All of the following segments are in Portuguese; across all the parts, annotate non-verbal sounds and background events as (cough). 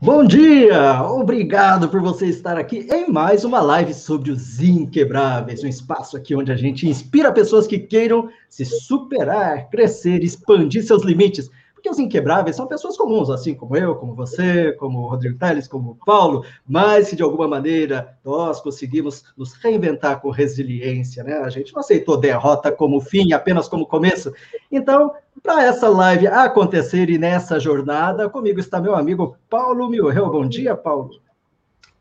Bom dia! Obrigado por você estar aqui em mais uma live sobre os inquebráveis, um espaço aqui onde a gente inspira pessoas que queiram se superar, crescer, expandir seus limites. Porque os inquebráveis são pessoas comuns, assim como eu, como você, como o Rodrigo Teles, como o Paulo, mas que de alguma maneira nós conseguimos nos reinventar com resiliência, né? A gente não aceitou derrota como fim, apenas como começo. Então, para essa live acontecer e nessa jornada, comigo está meu amigo Paulo Milreu. Bom dia, Paulo.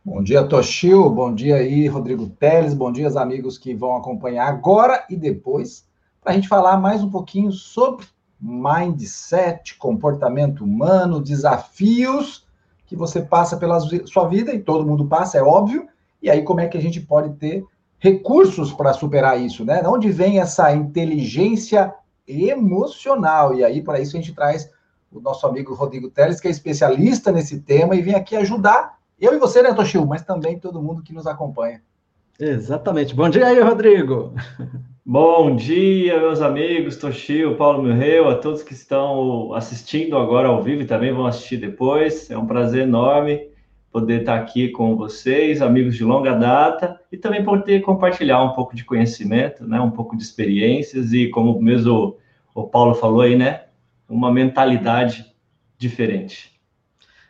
Bom dia, Toshio. Bom dia aí, Rodrigo Teles. Bom dia, os amigos que vão acompanhar agora e depois, para a gente falar mais um pouquinho sobre mindset, comportamento humano, desafios que você passa pela sua vida e todo mundo passa, é óbvio. E aí, como é que a gente pode ter recursos para superar isso, né? De onde vem essa inteligência emocional. E aí, para isso, a gente traz o nosso amigo Rodrigo Teles, que é especialista nesse tema e vem aqui ajudar eu e você, né, Toshio, mas também todo mundo que nos acompanha. Exatamente. Bom dia aí, Rodrigo. (laughs) Bom dia, meus amigos, Toshio, Paulo Milreu, a todos que estão assistindo agora ao vivo e também vão assistir depois. É um prazer enorme poder estar aqui com vocês, amigos de longa data, e também poder compartilhar um pouco de conhecimento, né, um pouco de experiências e, como mesmo o, Paulo falou aí, né, uma mentalidade diferente.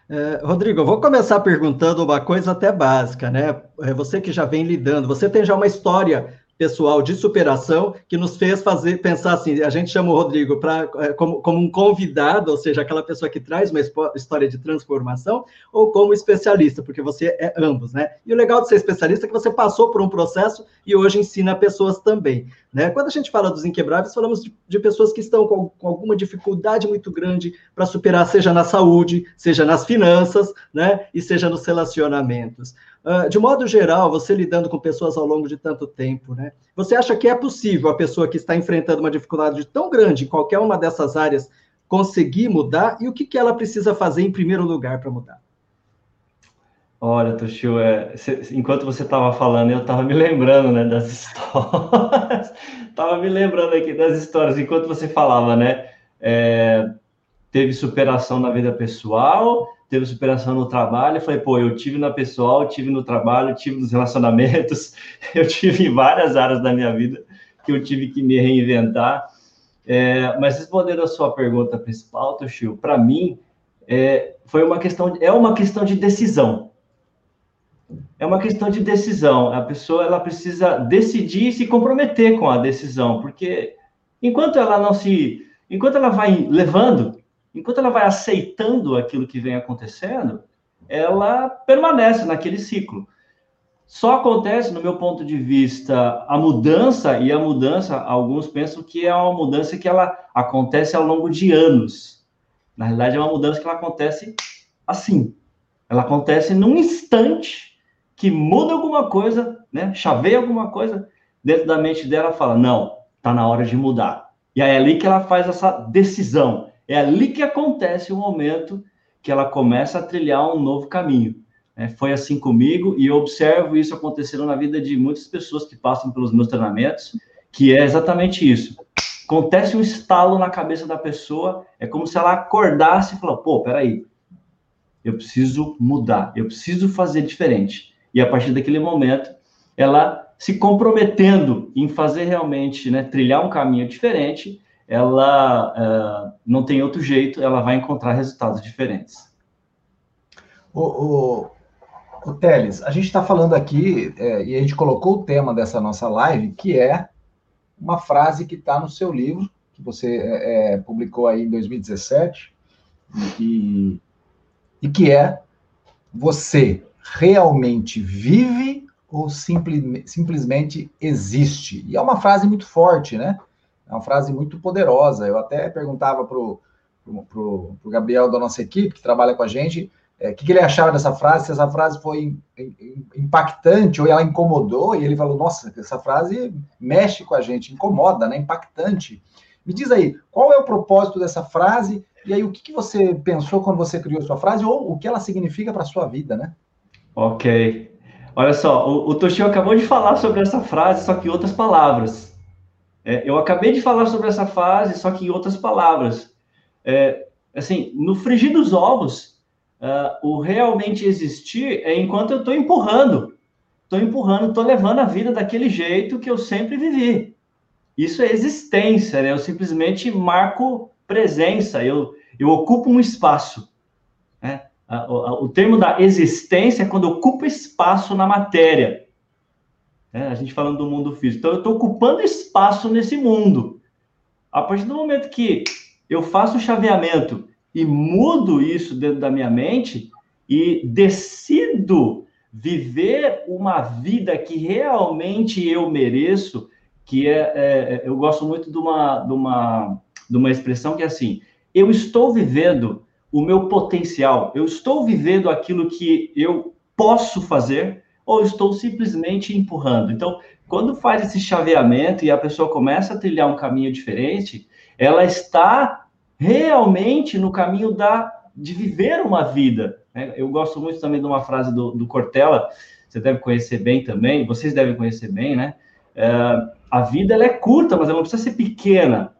É, Rodrigo, eu vou começar perguntando uma coisa até básica, né? É, você que já vem lidando, você tem já uma história pessoal de superação que nos fez fazer pensar assim, a gente chama o Rodrigo para é, como, como um convidado, ou seja, aquela pessoa que traz uma história de transformação, ou como especialista, porque você é ambos, né? E o legal de ser especialista é que você passou por um processo e hoje ensina pessoas também, né? Quando a gente fala dos inquebráveis, falamos de, de pessoas que estão com, com alguma dificuldade muito grande para superar, seja na saúde, seja nas finanças, né? E seja nos relacionamentos. Uh, de modo geral, você lidando com pessoas ao longo de tanto tempo, né? Você acha que é possível a pessoa que está enfrentando uma dificuldade tão grande em qualquer uma dessas áreas conseguir mudar? E o que, que ela precisa fazer em primeiro lugar para mudar? Olha, Tuxio, é, enquanto você estava falando, eu estava me lembrando né, das (laughs) histórias. Estava me lembrando aqui das histórias. Enquanto você falava, né? É, teve superação na vida pessoal, teve superação no trabalho. Eu falei, pô, eu tive na pessoal, tive no trabalho, tive nos relacionamentos, (laughs) eu tive em várias áreas da minha vida que eu tive que me reinventar. É, mas respondendo a sua pergunta principal, Toshio, para mim é, foi uma questão, é uma questão de decisão. É uma questão de decisão. A pessoa ela precisa decidir e se comprometer com a decisão, porque enquanto ela não se, enquanto ela vai levando enquanto ela vai aceitando aquilo que vem acontecendo, ela permanece naquele ciclo. Só acontece, no meu ponto de vista, a mudança, e a mudança, alguns pensam que é uma mudança que ela acontece ao longo de anos. Na realidade, é uma mudança que ela acontece assim. Ela acontece num instante que muda alguma coisa, né? Chaveia alguma coisa dentro da mente dela, fala: "Não, tá na hora de mudar". E é ali que ela faz essa decisão. É ali que acontece o momento que ela começa a trilhar um novo caminho. É, foi assim comigo e eu observo isso acontecendo na vida de muitas pessoas que passam pelos meus treinamentos, que é exatamente isso. Acontece um estalo na cabeça da pessoa, é como se ela acordasse e falasse, pô, peraí, eu preciso mudar, eu preciso fazer diferente. E a partir daquele momento, ela se comprometendo em fazer realmente, né, trilhar um caminho diferente, ela uh, não tem outro jeito, ela vai encontrar resultados diferentes. O, o, o Teles, a gente está falando aqui, é, e a gente colocou o tema dessa nossa live, que é uma frase que está no seu livro, que você é, é publicou aí em 2017, e, e que é você realmente vive ou simple, simplesmente existe? E é uma frase muito forte, né? É uma frase muito poderosa. Eu até perguntava para o Gabriel da nossa equipe, que trabalha com a gente, o é, que, que, ele achava dessa frase, se essa frase foi impactante ou ela incomodou, e ele falou, nossa, essa frase mexe com a gente, incomoda, né? Impactante. Me diz aí, qual é o propósito dessa frase? E aí, o que, que você pensou quando você criou sua frase, ou o que ela significa para a sua vida, né? Ok. Olha só, o, o Toshio acabou de falar sobre essa frase, só que outras palavras. É, eu acabei de falar sobre essa frase, só que em outras palavras. É, assim, no frigir dos ovos, uh, o realmente existir é enquanto eu estou empurrando. Estou empurrando, estou levando a vida daquele jeito que eu sempre vivi. Isso é existência, né? Eu simplesmente marco presença, eu, eu ocupo um espaço. Né? O, o termo da existência é quando ocupa espaço na matéria. É, a gente falando do mundo físico. Então, eu estou ocupando espaço nesse mundo. A partir do momento que eu faço o chaveamento e mudo isso dentro da minha mente e decido viver uma vida que realmente eu mereço, que é, é eu gosto muito de uma, de uma, de uma expressão que é assim, eu estou vivendo o meu potencial, eu estou vivendo aquilo que eu posso fazer ou estou simplesmente empurrando. Então, quando faz esse chaveamento e a pessoa começa a trilhar um caminho diferente, ela está realmente no caminho da, de viver uma vida. Né? Eu gosto muito também de uma frase do, do Cortella, você deve conhecer bem também, vocês devem conhecer bem, né? É, a vida ela é curta, mas ela não precisa ser pequena.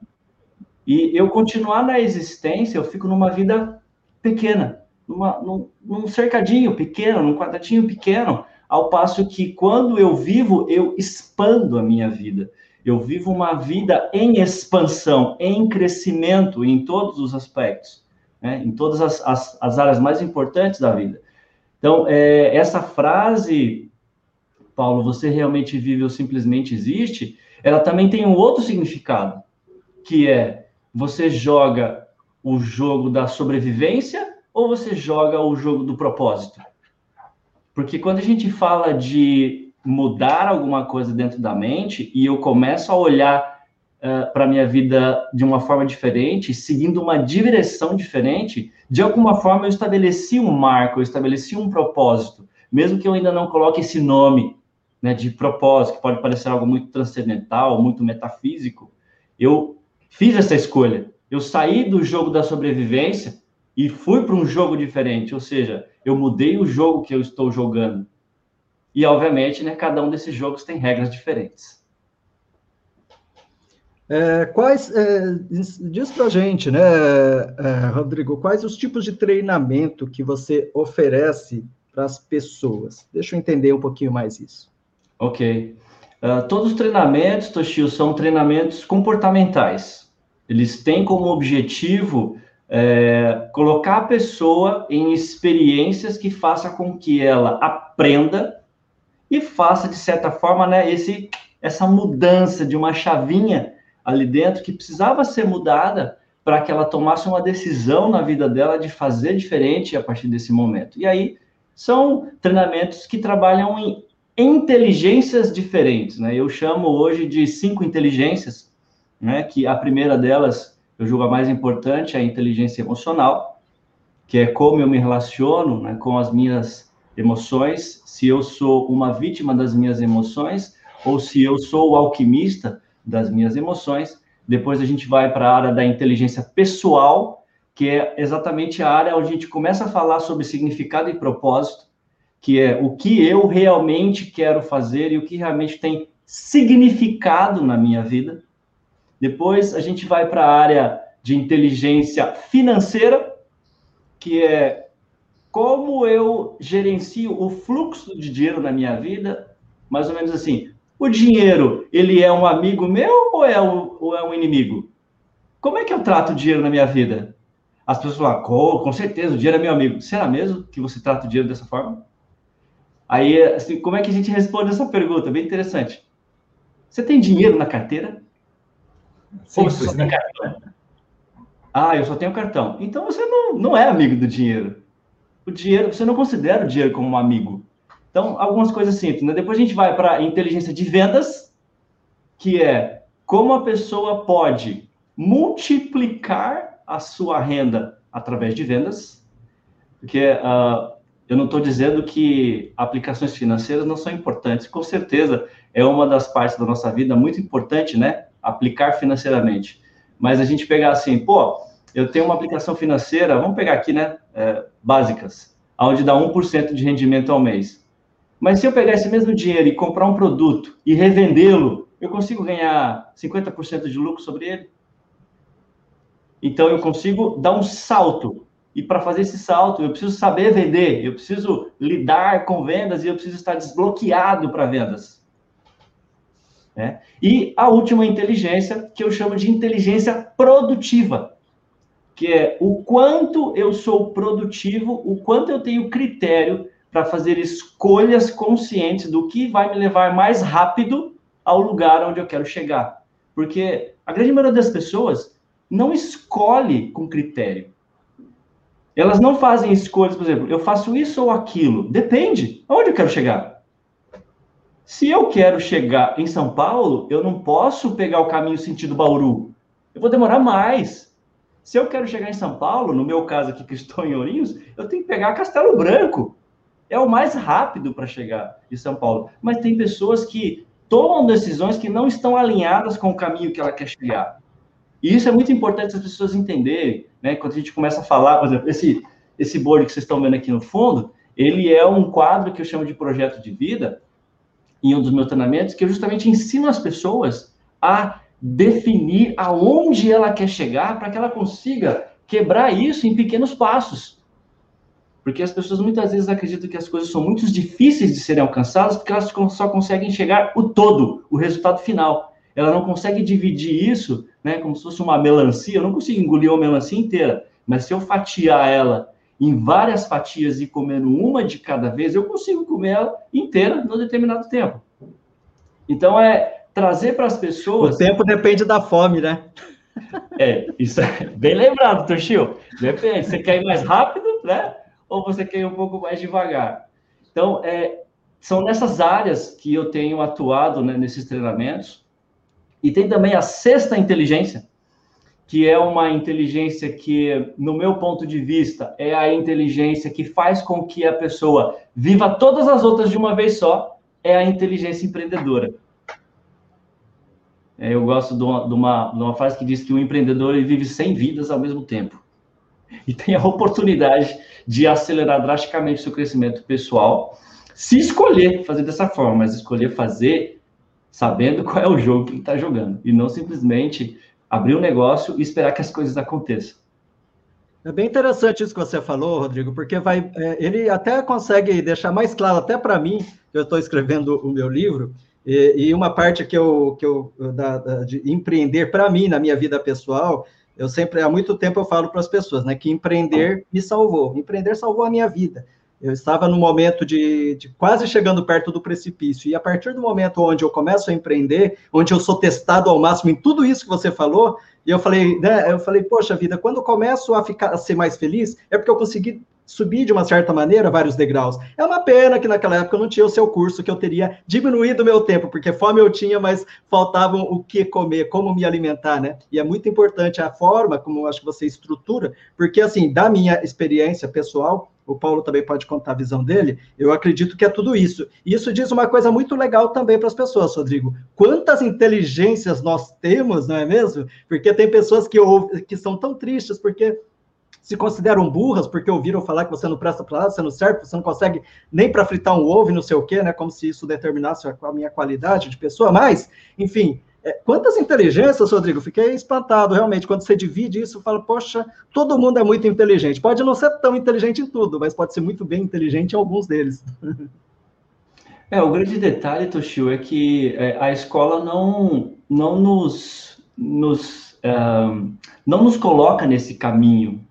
E eu continuar na existência, eu fico numa vida pequena, numa, num, num cercadinho pequeno, num quadradinho pequeno, ao passo que quando eu vivo, eu expando a minha vida. Eu vivo uma vida em expansão, em crescimento em todos os aspectos, né? em todas as, as, as, áreas mais importantes da vida. Então, é, essa frase, Paulo, você realmente vive ou simplesmente existe, ela também tem um outro significado, que é você joga o jogo da sobrevivência ou você joga o jogo do propósito? Porque quando a gente fala de mudar alguma coisa dentro da mente e eu começo a olhar uh, para a minha vida de uma forma diferente, seguindo uma direção diferente, de alguma forma eu estabeleci um marco, eu estabeleci um propósito, mesmo que eu ainda não coloque esse nome né, de propósito, que pode parecer algo muito transcendental, muito metafísico, eu fiz essa escolha. Eu saí do jogo da sobrevivência e fui para um jogo diferente, ou seja, eu mudei o jogo que eu estou jogando. E, obviamente, né, cada um desses jogos tem regras diferentes. É, quais, é, diz para a gente, né, é, Rodrigo, quais os tipos de treinamento que você oferece para as pessoas? Deixa eu entender um pouquinho mais isso. Ok. Uh, todos os treinamentos, Toshio, são treinamentos comportamentais. Eles têm como objetivo é, colocar a pessoa em experiências que façam com que ela aprenda e faça, de certa forma, né, esse, essa mudança de uma chavinha ali dentro que precisava ser mudada para que ela tomasse uma decisão na vida dela de fazer diferente a partir desse momento. E aí são treinamentos que trabalham em inteligências diferentes, né? Eu chamo hoje de cinco inteligências, né? Que a primeira delas, eu julgo a mais importante, é a inteligência emocional, que é como eu me relaciono né, com as minhas emoções, se eu sou uma vítima das minhas emoções ou se eu sou o alquimista das minhas emoções. Depois a gente vai para a área da inteligência pessoal, que é exatamente a área onde a gente começa a falar sobre significado e propósito, que é o que eu realmente quero fazer e o que realmente tem significado na minha vida. Depois a gente vai para a área de inteligência financeira, que é como eu gerencio o fluxo de dinheiro na minha vida, mais ou menos assim. O dinheiro, ele é um amigo meu ou é um, ou é um inimigo? Como é que eu trato o dinheiro na minha vida? As pessoas falam, com, certeza, o dinheiro é meu amigo. Será mesmo que você trata o dinheiro dessa forma? Aí, assim, como é que a gente responde essa pergunta? Bem interessante. Você tem dinheiro na carteira? Simples, né? cartão? Ah, eu só tenho cartão. Então você não, não é amigo do dinheiro o dinheiro, você não considera o dinheiro como um amigo. Então, algumas coisas simples. Né? Depois a gente vai para a inteligência de vendas, que é como a pessoa pode multiplicar a sua renda através de vendas, porque uh, eu não estou dizendo que aplicações financeiras não são importantes, com certeza é uma das partes da nossa vida muito importante, né? Aplicar financeiramente. Mas a gente pegar assim, pô, eu tenho uma aplicação financeira, vamos pegar aqui, né? É, básicas, onde dá 1% de rendimento ao mês. Mas se eu pegar esse mesmo dinheiro e comprar um produto e revendê-lo, eu consigo ganhar 50% de lucro sobre ele? Então eu consigo dar um salto. E para fazer esse salto, eu preciso saber vender, eu preciso lidar com vendas e eu preciso estar desbloqueado para vendas. Né? E a última inteligência, que eu chamo de inteligência produtiva, que é o quanto eu sou produtivo, o quanto eu tenho critério para fazer escolhas conscientes do que vai me levar mais rápido ao lugar onde eu quero chegar. Porque a grande maioria das pessoas não escolhe com critério. Elas não fazem escolhas, por exemplo, eu faço isso ou aquilo. Depende. Aonde eu quero chegar? Se eu quero chegar em São Paulo, eu não posso pegar o caminho sentido Bauru. Eu vou demorar mais. Se eu quero chegar em São Paulo, no meu caso aqui que estou em Ourinhos, eu tenho que pegar Castelo Branco. É o mais rápido para chegar em São Paulo. Mas tem pessoas que tomam decisões que não estão alinhadas com o caminho que ela quer chegar. E isso é muito importante as pessoas entenderem, né? Quando a gente começa a falar, por exemplo, esse, esse board que vocês estão vendo aqui no fundo, ele é um quadro que eu chamo de projeto de vida, em um dos meus treinamentos, que eu justamente ensino as pessoas a definir aonde ela quer chegar para que ela consiga quebrar isso em pequenos passos. Porque as pessoas muitas vezes acreditam que as coisas são muito difíceis de serem alcançadas porque elas só conseguem chegar o todo, o resultado final. Ela não consegue dividir isso, né, como se fosse uma melancia. Eu não consigo engolir uma melancia inteira, mas se eu fatiar ela em várias fatias e comendo uma de cada vez, eu consigo comer ela inteira no determinado tempo. Então, é trazer para as pessoas. O tempo depende da fome, né? (laughs) É, isso é bem lembrado, Toshio. Depende. Você quer ir mais rápido, né? Ou você quer ir um pouco mais devagar? Então, é, são nessas áreas que eu tenho atuado né, nesses treinamentos. E tem também a sexta inteligência, que é uma inteligência que, no meu ponto de vista, é a inteligência que faz com que a pessoa viva todas as outras de uma vez só, é a inteligência empreendedora. É, eu gosto de uma, de, uma, de uma frase que diz que o empreendedor vive 100 vidas ao mesmo tempo. E tem a oportunidade de acelerar drasticamente o seu crescimento pessoal, se escolher fazer dessa forma, mas escolher fazer sabendo qual é o jogo que ele está jogando, e não simplesmente abrir um negócio e esperar que as coisas aconteçam. É bem interessante isso que você falou, Rodrigo, porque vai, é, ele até consegue deixar mais claro, até para mim, que eu estou escrevendo o meu livro, e, e, uma parte que eu, que eu da, da, de empreender para mim, na minha vida pessoal, eu sempre, há muito tempo eu falo para as pessoas, né, que empreender me salvou, empreender salvou a minha vida. Eu estava no momento de, de, quase chegando perto do precipício, e a partir do momento onde eu começo a empreender, onde eu sou testado ao máximo em tudo isso que você falou, e eu falei, né, eu falei, poxa vida, quando eu começo a ficar a ser mais feliz, é porque eu consegui subir de uma certa maneira vários degraus. É uma pena que naquela época eu não tinha o seu curso, que eu teria diminuído o meu tempo, porque fome eu tinha, mas faltava o que comer, como me alimentar, né? E é muito importante a forma como eu acho que você estrutura, porque assim, da minha experiência pessoal, o Paulo também pode contar a visão dele, eu acredito que é tudo isso. E isso diz uma coisa muito legal também para as pessoas, Rodrigo. Quantas inteligências nós temos, não é mesmo? Porque tem pessoas que, que são tão tristes, porque se consideram burras porque ouviram falar que você não presta para nada, você não serve, você não consegue nem para fritar um ovo e não sei o quê, né? Como se isso determinasse a minha qualidade de pessoa. Mas, enfim, quantas inteligências, Rodrigo? Fiquei espantado, realmente. Quando você divide isso, fala, poxa, todo mundo é muito inteligente. Pode não ser tão inteligente em tudo, mas pode ser muito bem inteligente em alguns deles. (laughs) É, o grande detalhe, Toshio, é que é, a escola não, não nos, nos, uh, não nos coloca nesse caminho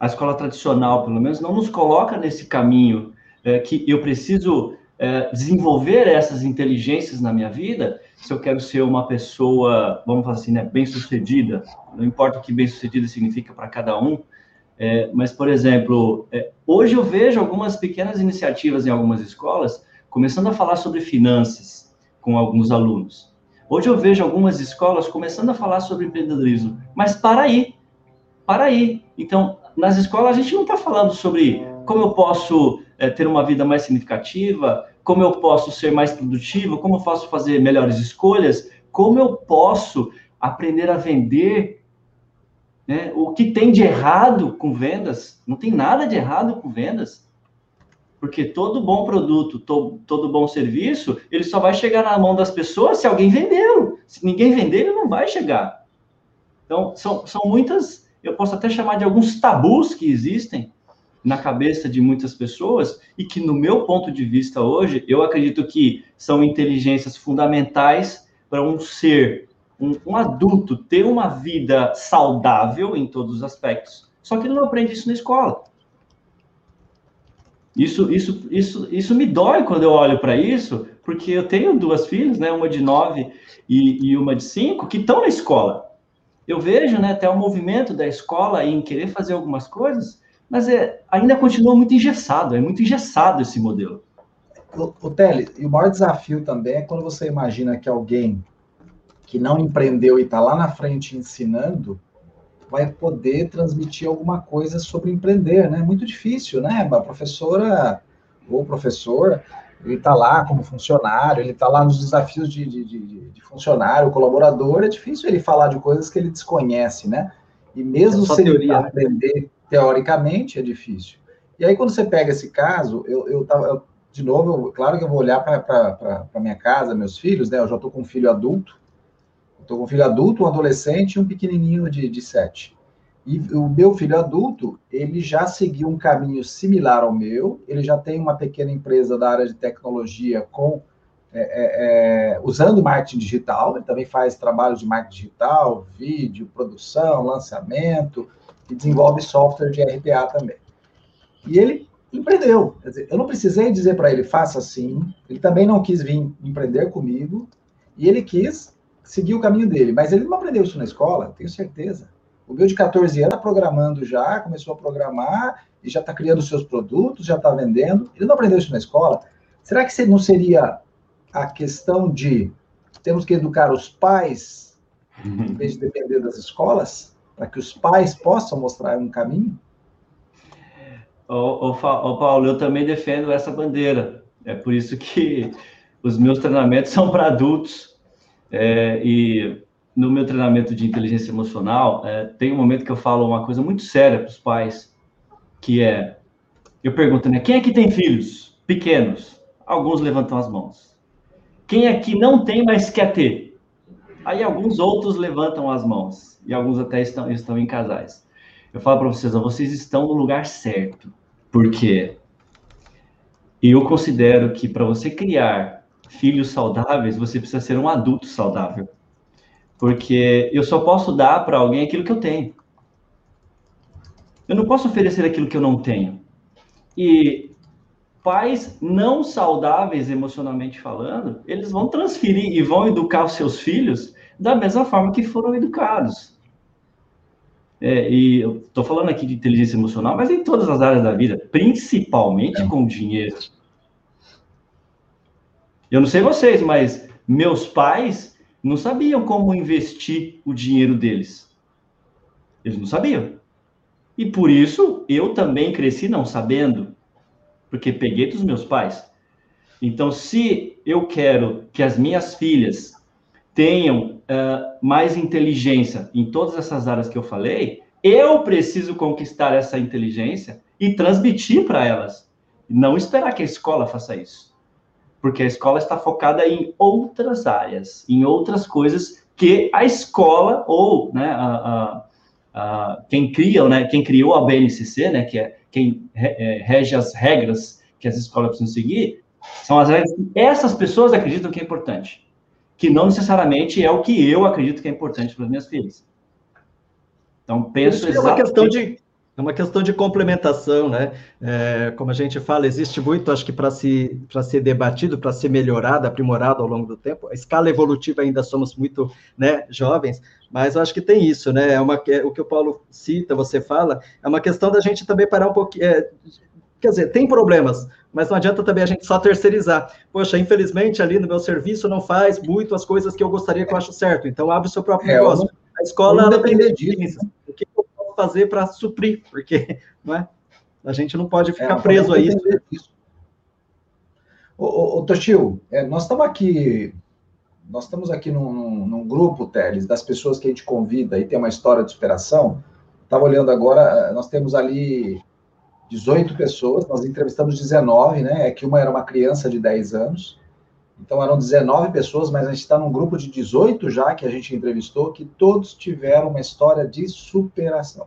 a escola tradicional, pelo menos, não nos coloca nesse caminho é, que eu preciso é, desenvolver essas inteligências na minha vida se eu quero ser uma pessoa, vamos falar assim, né, bem-sucedida. Não importa o que bem-sucedida significa para cada um, é, mas, por exemplo, é, hoje eu vejo algumas pequenas iniciativas em algumas escolas começando a falar sobre finanças com alguns alunos. Hoje eu vejo algumas escolas começando a falar sobre empreendedorismo, mas para aí, para aí. Então, nas escolas a gente não está falando sobre como eu posso é, ter uma vida mais significativa, como eu posso ser mais produtivo, como eu posso fazer melhores escolhas, como eu posso aprender a vender. Né? O que tem de errado com vendas? Não tem nada de errado com vendas. Porque todo bom produto, to, todo bom serviço, ele só vai chegar na mão das pessoas se alguém vendê-lo. Se ninguém vender, ele não vai chegar. Então, são, são muitas, eu posso até chamar de alguns tabus que existem na cabeça de muitas pessoas e que, no meu ponto de vista hoje, eu acredito que são inteligências fundamentais para um ser, um, um, adulto, ter uma vida saudável em todos os aspectos. Só que ele não aprende isso na escola. Isso, isso, isso, isso me dói quando eu olho para isso, porque eu tenho duas filhas, né, uma de nove e, e uma de cinco, que estão na escola. Eu vejo né, até o movimento da escola em querer fazer algumas coisas, mas é, ainda continua muito engessado, é muito engessado esse modelo. O, o Tele, e o maior desafio também é quando você imagina que alguém que não empreendeu e está lá na frente ensinando, vai poder transmitir alguma coisa sobre empreender, né? Muito difícil, né? A professora ou professor, ele está lá como funcionário, ele está lá nos desafios de, de, de, de, funcionário, colaborador, é difícil ele falar de coisas que ele desconhece, né? E mesmo é se teoria, ele né? aprender teoricamente é difícil. E aí, quando você pega esse caso, eu, eu, tava, eu de novo, eu, claro que eu vou olhar para minha casa, meus filhos, né? Eu já estou com um filho adulto, estou com um filho adulto, um adolescente e um pequenininho de, de sete. E o meu filho adulto, ele já seguiu um caminho similar ao meu, ele já tem uma pequena empresa da área de tecnologia com é, é, é usando marketing digital, ele também faz trabalhos de marketing digital, vídeo, produção, lançamento, e desenvolve software de RPA também. E ele empreendeu. Dizer, eu não precisei dizer para ele, faça assim. Ele também não quis vir empreender comigo. E ele quis seguir o caminho dele. Mas ele não aprendeu isso na escola, tenho certeza. O meu de 14 anos programando já, começou a programar e já está criando seus produtos, já está vendendo. Ele não aprendeu isso na escola. Será que não seria a questão de temos que educar os pais em vez de depender das escolas? Para que os pais possam mostrar um caminho? Ô, ô, ô, Paulo, eu também defendo essa bandeira. É por isso que os meus treinamentos são para adultos. É, e no meu treinamento de inteligência emocional, é, tem um momento que eu falo uma coisa muito séria para os pais, que é, eu pergunto, né, quem aqui tem filhos pequenos? Alguns levantam as mãos. Quem aqui não tem, mas quer ter? Aí alguns outros levantam as mãos e alguns até estão, estão em casais. Eu falo para vocês, vocês estão no lugar certo, porque eu considero que para você criar filhos saudáveis, você precisa ser um adulto saudável. Porque eu só posso dar para alguém aquilo que eu tenho. Eu não posso oferecer aquilo que eu não tenho. E pais não saudáveis emocionalmente falando, eles vão transferir e vão educar os seus filhos da mesma forma que foram educados. É, e eu estou falando aqui de inteligência emocional, mas em todas as áreas da vida, principalmente é. com dinheiro. Eu não sei vocês, mas meus pais não sabiam como investir o dinheiro deles. Eles não sabiam. E por isso eu também cresci não sabendo, porque peguei dos meus pais. Então, se eu quero que as minhas filhas tenham uh, mais inteligência em todas essas áreas que eu falei, eu preciso conquistar essa inteligência e transmitir para elas. Não esperar que a escola faça isso. Porque a escola está focada em outras áreas, em outras coisas que a escola ou né, a, a, a, quem cria, né, quem criou a BNCC, né, que é quem é, rege as regras que as escolas precisam seguir, são as regras que essas pessoas acreditam que é importante que não necessariamente é o que eu acredito que é importante para as minhas filhas. Então, penso exatamente... É uma questão de é uma questão de complementação, né? É, como a gente fala, existe muito, acho que para se, ser debatido, para ser melhorado, aprimorado ao longo do tempo. A escala evolutiva ainda somos muito né, jovens, mas eu acho que tem isso, né? É uma, é, o que o Paulo cita, você fala, é uma questão da gente também parar um pouquinho. É, quer dizer, tem problemas, mas não adianta também a gente só terceirizar. Poxa, infelizmente ali no meu serviço não faz muito as coisas que eu gostaria que eu acho certo, então abre o seu próprio é, negócio. A escola ela depende disso. O que eu fazer para suprir? Porque (laughs) não é? a gente não pode ficar é, preso a isso. Ô, ô, ô Toshio, é, nós estamos aqui, nós estamos aqui num, num, num, grupo, Teles, das pessoas que a gente convida e tem uma história de superação. Estava olhando agora, nós temos ali 18 pessoas, nós entrevistamos 19, né? É que uma era uma criança de 10 anos. Então eram 19 pessoas, mas a gente está num grupo de 18 já que a gente entrevistou, que todos tiveram uma história de superação.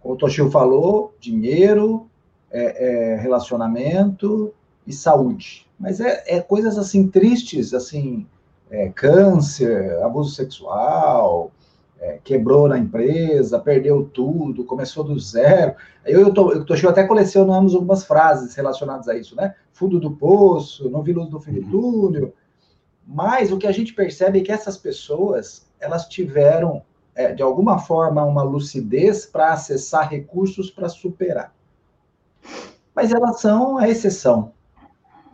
Como o Toshio falou, dinheiro, é, é, relacionamento e saúde. Mas é, é coisas assim tristes, assim, é, câncer, abuso sexual, é, quebrou na empresa, perdeu tudo, começou do zero. Eu, eu, tô, eu tô, até colecionamos algumas frases relacionadas a isso, né? Fundo do poço, não vi luz do fim do uhum. túnel. Mas o que a gente percebe é que essas pessoas, elas tiveram, é, de alguma forma, uma lucidez para acessar recursos para superar. Mas elas são a exceção.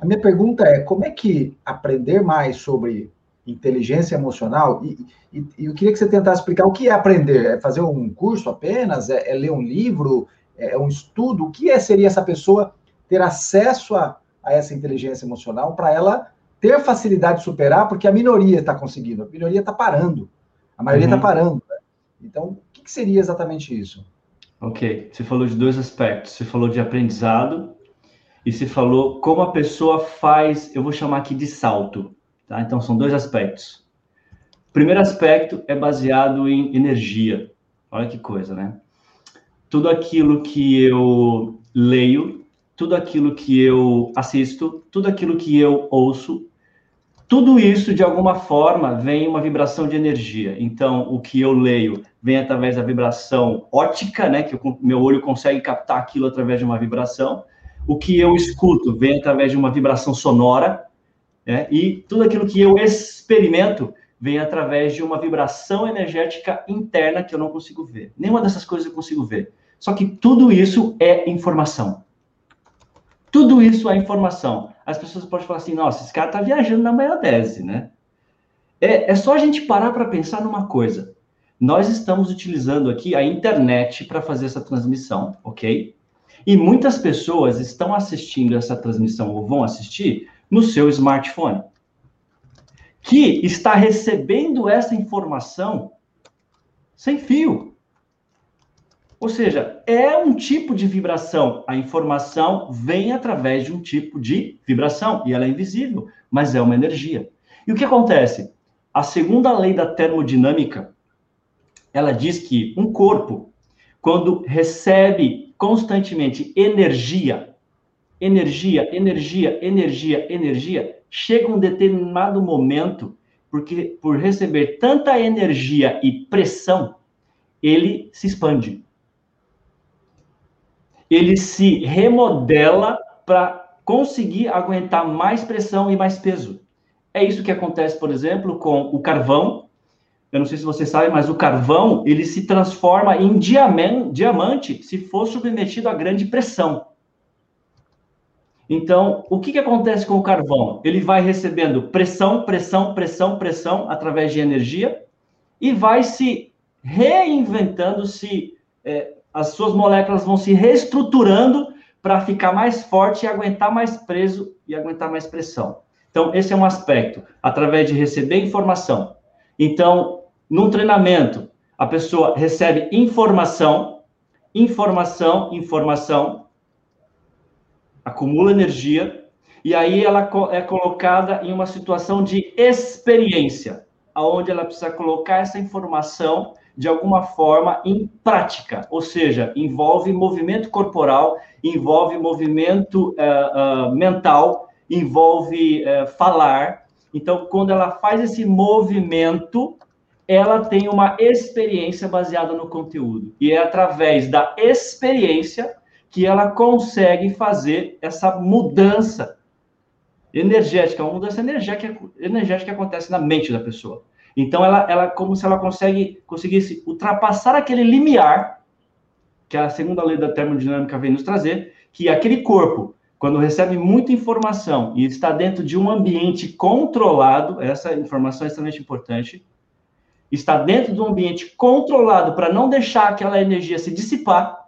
A minha pergunta é, como é que aprender mais sobre inteligência emocional, e, e, e, eu queria que você tentasse explicar o que é aprender. É fazer um curso apenas? É, é ler um livro? É, é, um estudo? O que é, seria essa pessoa ter acesso a, a essa inteligência emocional para ela ter facilidade de superar, porque a minoria está conseguindo, a minoria está parando, a maioria está uhum. parando. Né? Então, o que, que seria exatamente isso? Ok, você falou de dois aspectos. Você falou de aprendizado e você falou como a pessoa faz, eu vou chamar aqui de salto. Tá? Então, são dois aspectos. O primeiro aspecto é baseado em energia. Olha que coisa, né? Tudo aquilo que eu leio, tudo aquilo que eu assisto, tudo aquilo que eu ouço, tudo isso, de alguma forma, vem uma vibração de energia. Então, o que eu leio vem através da vibração ótica, né? Que o meu olho consegue captar aquilo através de uma vibração. O que eu escuto vem através de uma vibração sonora. Né? E tudo aquilo que eu experimento vem através de uma vibração energética interna que eu não consigo ver. Nenhuma dessas coisas eu consigo ver. Só que tudo isso é informação. Tudo isso é informação. As pessoas podem falar assim: nossa, esse cara está viajando na maionese, né? É, é só a gente parar para pensar numa coisa. Nós estamos utilizando aqui a internet para fazer essa transmissão, ok? E muitas pessoas estão assistindo essa transmissão ou vão assistir no seu smartphone, que está recebendo essa informação sem fio. Ou seja, é um tipo de vibração. A informação vem através de um tipo de vibração e ela é invisível, mas é uma energia. E o que acontece? A segunda lei da termodinâmica, ela diz que um corpo, quando recebe constantemente energia, energia, energia, energia, energia, chega um determinado momento, porque por receber tanta energia e pressão, ele se expande. Ele se remodela para conseguir aguentar mais pressão e mais peso. É isso que acontece, por exemplo, com o carvão. Eu não sei se você sabe, mas o carvão ele se transforma em diamante se for submetido a grande pressão. Então, o que, que acontece com o carvão? Ele vai recebendo pressão, pressão, pressão, pressão através de energia e vai se reinventando, se é, as suas moléculas vão se reestruturando para ficar mais forte e aguentar mais preso e aguentar mais pressão. Então, esse é um aspecto, através de receber informação. Então, num treinamento, a pessoa recebe informação, informação, informação, acumula energia, e aí ela é colocada em uma situação de experiência, aonde ela precisa colocar essa informação de alguma forma em prática, ou seja, envolve movimento corporal, envolve movimento uh, uh, mental, envolve uh, falar. Então, quando ela faz esse movimento, ela tem uma experiência baseada no conteúdo. E é através da experiência que ela consegue fazer essa mudança energética, uma mudança energética, energética que acontece na mente da pessoa. Então, ela, ela como se ela consegue, conseguisse ultrapassar aquele limiar, que a segunda lei da termodinâmica vem nos trazer, que aquele corpo, quando recebe muita informação e está dentro de um ambiente controlado, essa informação é extremamente importante, está dentro de um ambiente controlado para não deixar aquela energia se dissipar,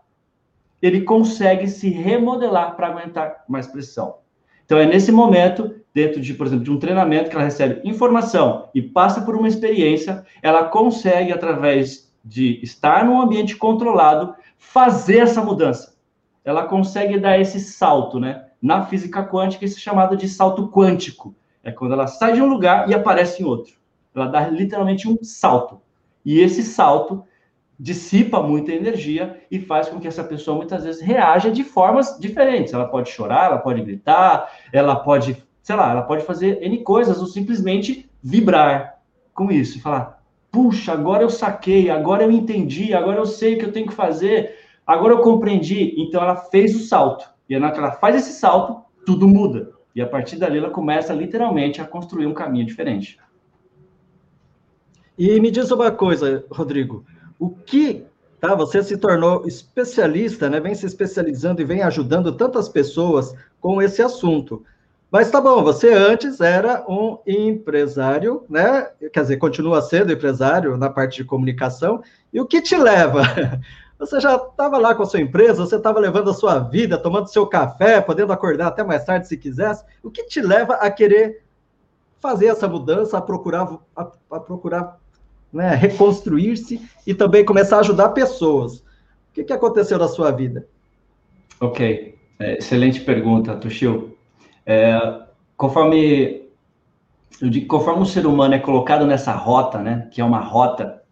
ele consegue se remodelar para aguentar mais pressão. Então, é nesse momento, dentro de, por exemplo, de um treinamento que ela recebe informação e passa por uma experiência, ela consegue, através de estar num ambiente controlado, fazer essa mudança. ela consegue dar esse salto, né? Na física quântica, isso é chamado de salto quântico. É quando ela sai de um lugar e aparece em outro. Ela dá literalmente um salto. E esse salto dissipa muita energia e faz com que essa pessoa muitas vezes reaja de formas diferentes. Ela pode chorar, ela pode gritar, ela pode, sei lá, ela pode fazer N coisas ou simplesmente vibrar com isso e falar: puxa, agora eu saquei, agora eu entendi, agora eu sei o que eu tenho que fazer, agora eu compreendi. Então ela fez o salto. E na que ela faz esse salto, tudo muda. E a partir dali ela começa literalmente a construir um caminho diferente. E me diz uma coisa, Rodrigo. O que, tá? Você se tornou especialista, né? Vem se especializando e vem ajudando tantas pessoas com esse assunto. Mas tá bom, você antes era um empresário, né? Quer dizer, continua sendo empresário na parte de comunicação. E o que te leva? (laughs) Você já estava lá com a sua empresa, você estava levando a sua vida, tomando seu café, podendo acordar até mais tarde se quisesse. O que te leva a querer fazer essa mudança, a procurar, a, a procurar né, reconstruir-se e também começar a ajudar pessoas. O que, que aconteceu na sua vida? Ok, é, excelente pergunta, Tuxil. É, conforme digo, conforme o ser humano é colocado nessa rota, né, que é uma rota,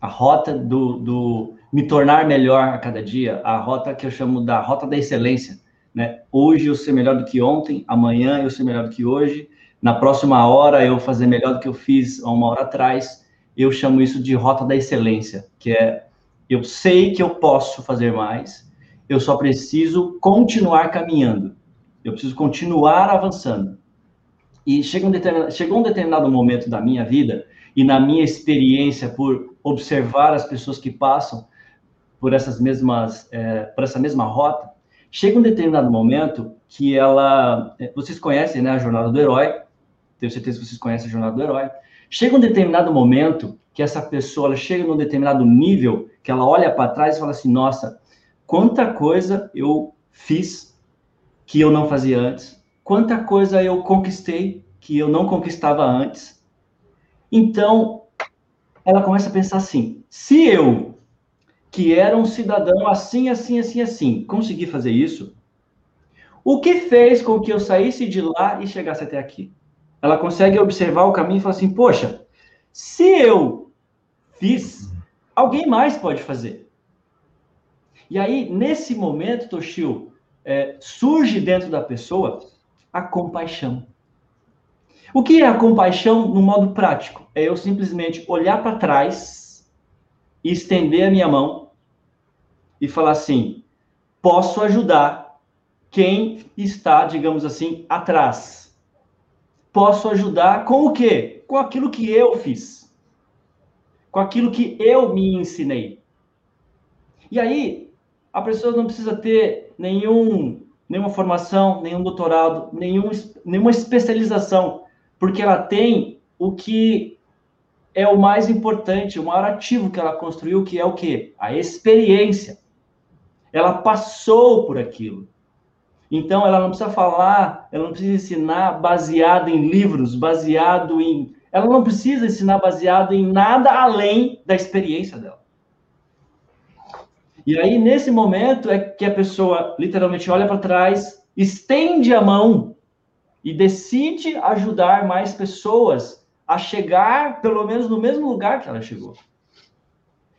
a rota do, do me tornar melhor a cada dia, a rota que eu chamo da rota da excelência, né? Hoje eu ser melhor do que ontem, amanhã eu ser melhor do que hoje, na próxima hora eu fazer melhor do que eu fiz há uma hora atrás eu chamo isso de rota da excelência, que é eu sei que eu posso fazer mais, eu só preciso continuar caminhando, eu preciso continuar avançando. E chega um chegou um determinado momento da minha vida e na minha experiência por observar as pessoas que passam por essas mesmas, é, por essa mesma rota, chega um determinado momento que ela, é, vocês conhecem, né, a jornada do herói. Tenho certeza que vocês conhecem a jornada do herói. Chega um determinado momento que essa pessoa chega num determinado nível que ela olha para trás e fala assim: nossa, quanta coisa eu fiz que eu não fazia antes, quanta coisa eu conquistei que eu não conquistava antes. Então, ela começa a pensar assim: se eu, que era um cidadão assim, assim, assim, assim, consegui fazer isso, o que fez com que eu saísse de lá e chegasse até aqui? Ela consegue observar o caminho e falar assim: poxa, se eu fiz, alguém mais pode fazer. E aí, nesse momento, Toshio, é, surge dentro da pessoa a compaixão. O que é a compaixão no modo prático? É eu simplesmente olhar para trás e estender a minha mão e falar assim: posso ajudar quem está, digamos assim, atrás posso ajudar com o quê? Com aquilo que eu fiz. Com aquilo que eu me ensinei. E aí, a pessoa não precisa ter nenhum, nenhuma formação, nenhum doutorado, nenhum, nenhuma especialização, porque ela tem o que é o mais importante, o maior ativo que ela construiu, que é o quê? A experiência. Ela passou por aquilo. Então, ela não precisa falar, ela não precisa ensinar baseado em livros, baseado em. Ela não precisa ensinar baseado em nada além da experiência dela. E aí, nesse momento, é que a pessoa literalmente olha para trás, estende a mão e decide ajudar mais pessoas a chegar, pelo menos, no mesmo lugar que ela chegou.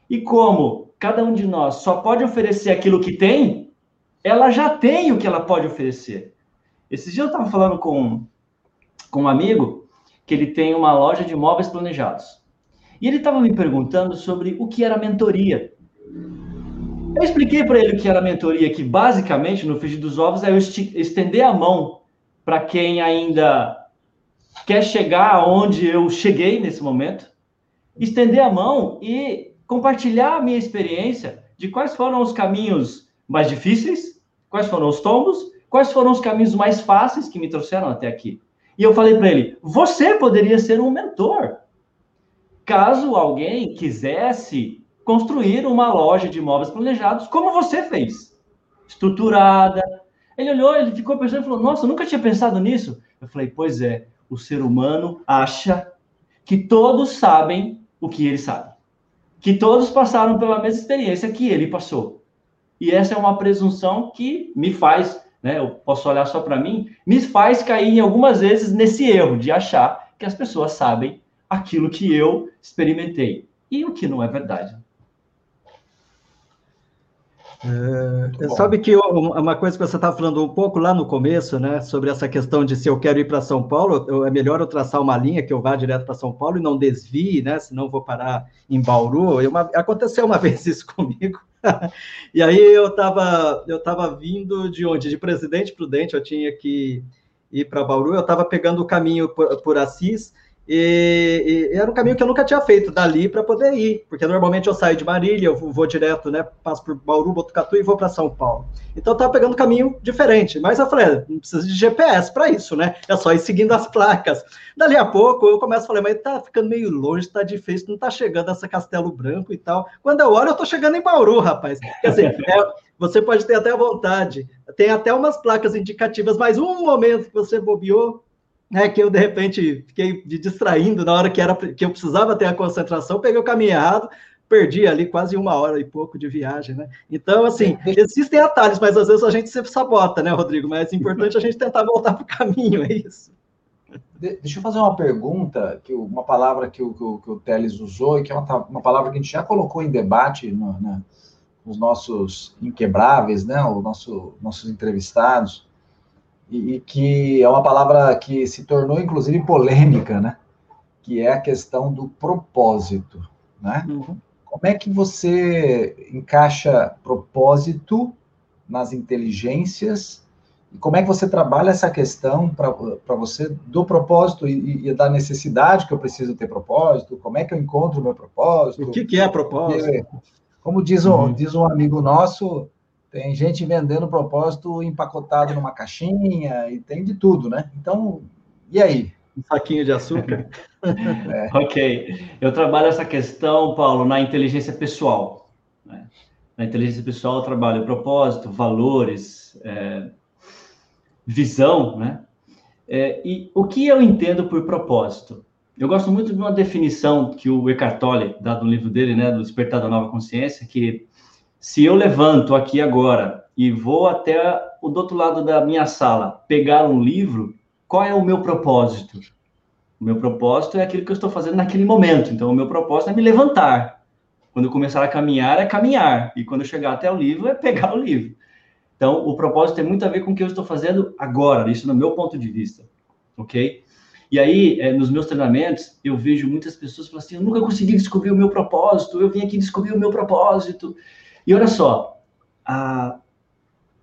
E como cada um de nós só pode oferecer aquilo que tem, ela já tem o que ela pode oferecer. Esses dias eu estava falando com, com um amigo que ele tem uma loja de móveis planejados. E ele estava me perguntando sobre o que era mentoria. Eu expliquei para ele o que era mentoria, que basicamente, no frigir dos ovos, é eu estender a mão para quem ainda quer chegar aonde eu cheguei nesse momento, estender a mão e compartilhar a minha experiência de quais foram os caminhos mais difíceis Quais foram os tombos? Quais foram os caminhos mais fáceis que me trouxeram até aqui? E eu falei para ele: você poderia ser um mentor. Caso alguém quisesse construir uma loja de imóveis planejados, como você fez, estruturada. Ele olhou, ele ficou pensando e falou: Nossa, nunca tinha pensado nisso. Eu falei: Pois é, o ser humano acha que todos sabem o que ele sabe, que todos passaram pela mesma experiência que ele passou. E essa é uma presunção que me faz, né, eu posso olhar só para mim, me faz cair algumas vezes nesse erro de achar que as pessoas sabem aquilo que eu experimentei. E o que não é verdade. É, sabe que uma coisa que você estava falando um pouco lá no começo, né, sobre essa questão de se eu quero ir para São Paulo, eu, é melhor eu traçar uma linha que eu vá direto para São Paulo e não desvie, né, senão vou parar em Bauru. Uma, aconteceu uma (laughs) vez isso comigo. (laughs) e aí eu estava eu tava vindo de onde? De Presidente Prudente, eu tinha que ir para Bauru, eu estava pegando o caminho por, por Assis, e, e, era um caminho que eu nunca tinha feito dali para poder ir, porque normalmente eu saio de Marília, eu vou direto, né, passo por Bauru, Botucatu e vou para São Paulo. Então eu estava pegando um caminho diferente, mas eu falei, é, não precisa de GPS para isso, né? É só ir seguindo as placas. Dali a pouco eu começo a falar, mas tá ficando meio longe, tá difícil, não tá chegando essa Castelo Branco e tal. Quando eu olho, eu tô chegando em Bauru, rapaz. Quer dizer, (laughs) é, você pode ter até vontade, tem até umas placas indicativas, mas um momento que você bobeou, é que eu de repente fiquei me distraindo na hora que era que eu precisava ter a concentração, peguei o caminho errado, perdi ali quase uma hora e pouco de viagem, né? Então, assim, existem atalhos, mas às vezes a gente sempre sabota, né, Rodrigo? Mas é importante a gente tentar voltar para o caminho, é isso. Deixa eu fazer uma pergunta, que uma palavra que o, que o, que o Teles usou, e que é uma, uma palavra que a gente já colocou em debate no, né, nos nossos inquebráveis, né? Os nosso, nossos entrevistados e, e, que é uma palavra que se tornou, inclusive, polêmica, né? Que é a questão do propósito, né? Uhum. Como é que você encaixa propósito nas inteligências e como é que você trabalha essa questão para você do propósito e, e, da necessidade que eu preciso ter propósito? Como é que eu encontro o meu propósito? O que, que é propósito? Porque, como diz um, uhum. diz um amigo nosso, tem gente vendendo propósito empacotado numa caixinha e tem de tudo, né? Então, e aí? Um saquinho de açúcar? (laughs) é. Ok. Eu trabalho essa questão, Paulo, na inteligência pessoal. Né? Na inteligência pessoal, eu trabalho propósito, valores, é, visão, né? É, e o que eu entendo por propósito? Eu gosto muito de uma definição que o Eckhart Tolle dá no livro dele, né, do Despertar da Nova Consciência, que se eu levanto aqui agora e vou até o do outro lado da minha sala pegar um livro, qual é o meu propósito? O meu propósito é aquilo que eu estou fazendo naquele momento. Então, o meu propósito é me levantar. Quando eu começar a caminhar, é caminhar. E quando eu chegar até o livro, é pegar o livro. Então, o propósito tem muito a ver com o que eu estou fazendo agora, isso no meu ponto de vista. Ok? E aí, é, nos meus treinamentos, eu vejo muitas pessoas falando assim: eu nunca consegui descobrir o meu propósito, eu vim aqui descobrir o meu propósito. E olha só, a,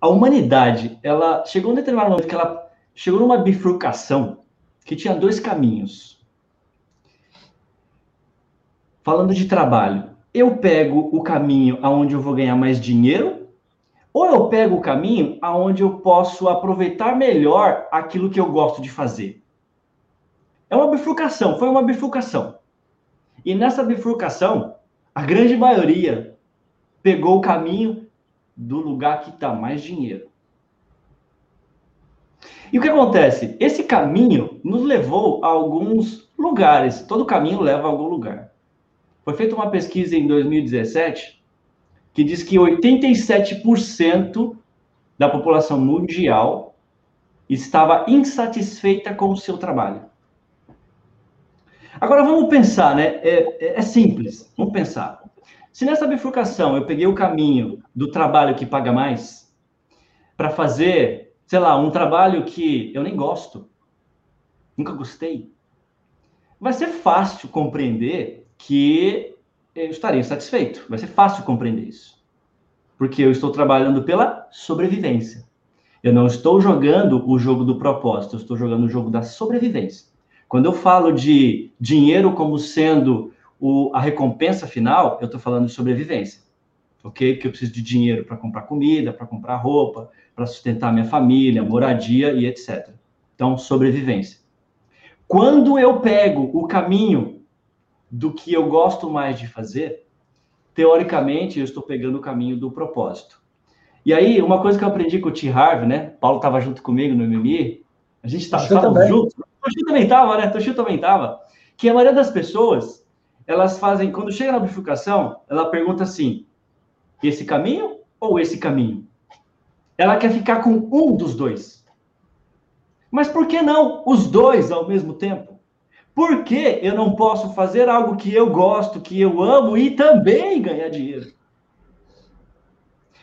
a humanidade, ela chegou um determinado momento que ela chegou numa bifurcação que tinha dois caminhos. Falando de trabalho, eu pego o caminho aonde eu vou ganhar mais dinheiro, ou eu pego o caminho aonde eu posso aproveitar melhor aquilo que eu gosto de fazer. É uma bifurcação, foi uma bifurcação. E nessa bifurcação, a grande maioria pegou o caminho do lugar que está mais dinheiro. E o que acontece? Esse caminho nos levou a alguns lugares. Todo caminho leva a algum lugar. Foi feita uma pesquisa em 2017 que diz que 87% da população mundial estava insatisfeita com o seu trabalho. Agora vamos pensar, né? É, é, é simples. Vamos pensar. Se nessa bifurcação eu peguei o caminho do trabalho que paga mais para fazer, sei lá, um trabalho que eu nem gosto, nunca gostei, vai ser fácil compreender que eu estaria insatisfeito. Vai ser fácil compreender isso. Porque eu estou trabalhando pela sobrevivência. Eu não estou jogando o jogo do propósito, eu estou jogando o jogo da sobrevivência. Quando eu falo de dinheiro como sendo o, a recompensa final, eu estou falando de sobrevivência. Ok? Que eu preciso de dinheiro para comprar comida, para comprar roupa, para sustentar minha família, moradia e etc. Então, sobrevivência. Quando eu pego o caminho do que eu gosto mais de fazer, teoricamente eu estou pegando o caminho do propósito. E aí, uma coisa que eu aprendi com o T. Harvey, né? Paulo estava junto comigo no MMI, a gente estava junto. O Toshio também estava, né? O Toshio também estava. Que a maioria das pessoas elas fazem, quando chega na bifurcação, ela pergunta assim: esse caminho ou esse caminho. Ela quer ficar com um dos dois. Mas por que não os dois ao mesmo tempo? Por que eu não posso fazer algo que eu gosto, que eu amo e também ganhar dinheiro?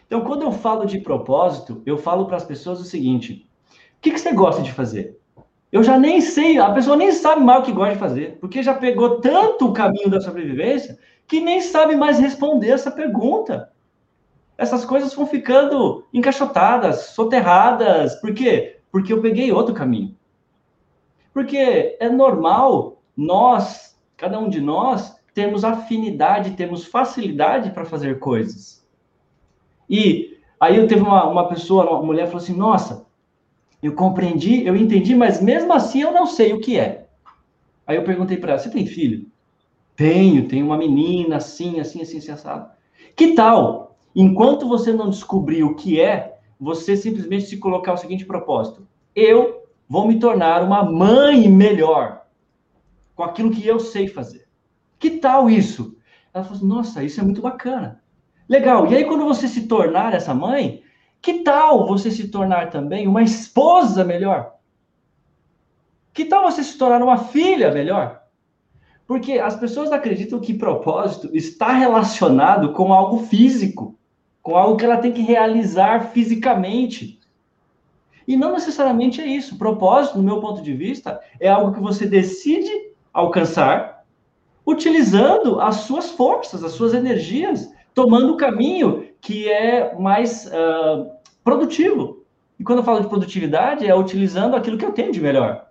Então, quando eu falo de propósito, eu falo para as pessoas o seguinte: o que, que você gosta de fazer? Eu já nem sei, a pessoa nem sabe mais o que gosta de fazer, porque já pegou tanto o caminho da sobrevivência que nem sabe mais responder essa pergunta. Essas coisas vão ficando encaixotadas, soterradas. Por quê? Porque eu peguei outro caminho. Porque é normal nós, cada um de nós, termos afinidade, temos facilidade para fazer coisas. E aí eu teve uma, uma pessoa, uma mulher falou assim: Nossa, eu compreendi, eu entendi, mas mesmo assim eu não sei o que é. Aí eu perguntei para ela: Você tem filho? Tenho, tenho uma menina assim, assim, assim, sensado. Que tal, enquanto você não descobrir o que é, você simplesmente se colocar o seguinte propósito: Eu vou me tornar uma mãe melhor com aquilo que eu sei fazer. Que tal isso? Ela falou assim, nossa, isso é muito bacana. Legal. E aí, quando você se tornar essa mãe, que tal você se tornar também uma esposa melhor? Que tal você se tornar uma filha melhor? Porque as pessoas acreditam que propósito está relacionado com algo físico, com algo que ela tem que realizar fisicamente. E não necessariamente é isso. Propósito, no meu ponto de vista, é algo que você decide alcançar utilizando as suas forças, as suas energias, tomando o caminho que é mais uh, produtivo. E quando eu falo de produtividade, é utilizando aquilo que eu tenho de melhor.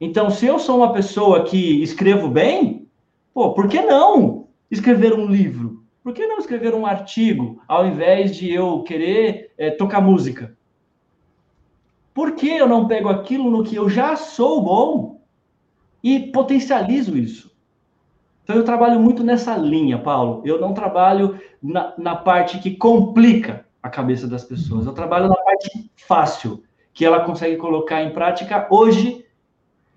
Então, se eu sou uma pessoa que escrevo bem, pô, por que não escrever um livro? Por que não escrever um artigo, ao invés de eu querer é, tocar música? Por que eu não pego aquilo no que eu já sou bom e potencializo isso? Então, eu trabalho muito nessa linha, Paulo. Eu não trabalho na, na parte que complica a cabeça das pessoas. Eu trabalho na parte fácil, que ela consegue colocar em prática hoje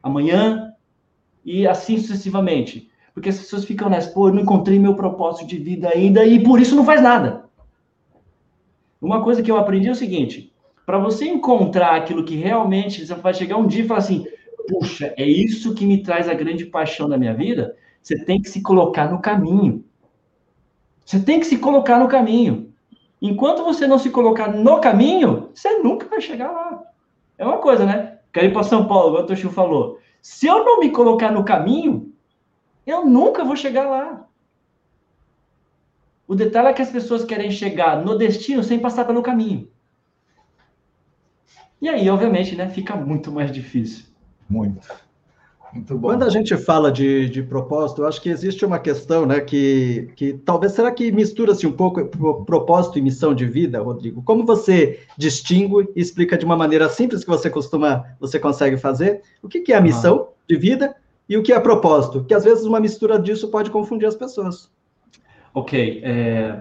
amanhã e assim sucessivamente. Porque as pessoas ficam nessa, pô, eu não encontrei meu propósito de vida ainda e por isso não faz nada. Uma coisa que eu aprendi é o seguinte: para você encontrar aquilo que realmente você vai chegar um dia e falar assim, puxa, é isso que me traz a grande paixão da minha vida, você tem que se colocar no caminho. Você tem que se colocar no caminho. Enquanto você não se colocar no caminho, você nunca vai chegar lá. É uma coisa, né? Quero ir para São Paulo, o Toshio falou. Se eu não me colocar no caminho, eu nunca vou chegar lá. O detalhe é que as pessoas querem chegar no destino sem passar pelo caminho. E aí, obviamente, né, fica muito mais difícil. Muito. Muito bom. Quando a gente fala de, de propósito, eu acho que existe uma questão, né, que, que talvez será que mistura-se um pouco propósito e missão de vida, Rodrigo? Como você distingue e explica de uma maneira simples que você costuma, você consegue fazer? O que, que é a missão de vida e o que é propósito? Que às vezes uma mistura disso pode confundir as pessoas. Ok, é,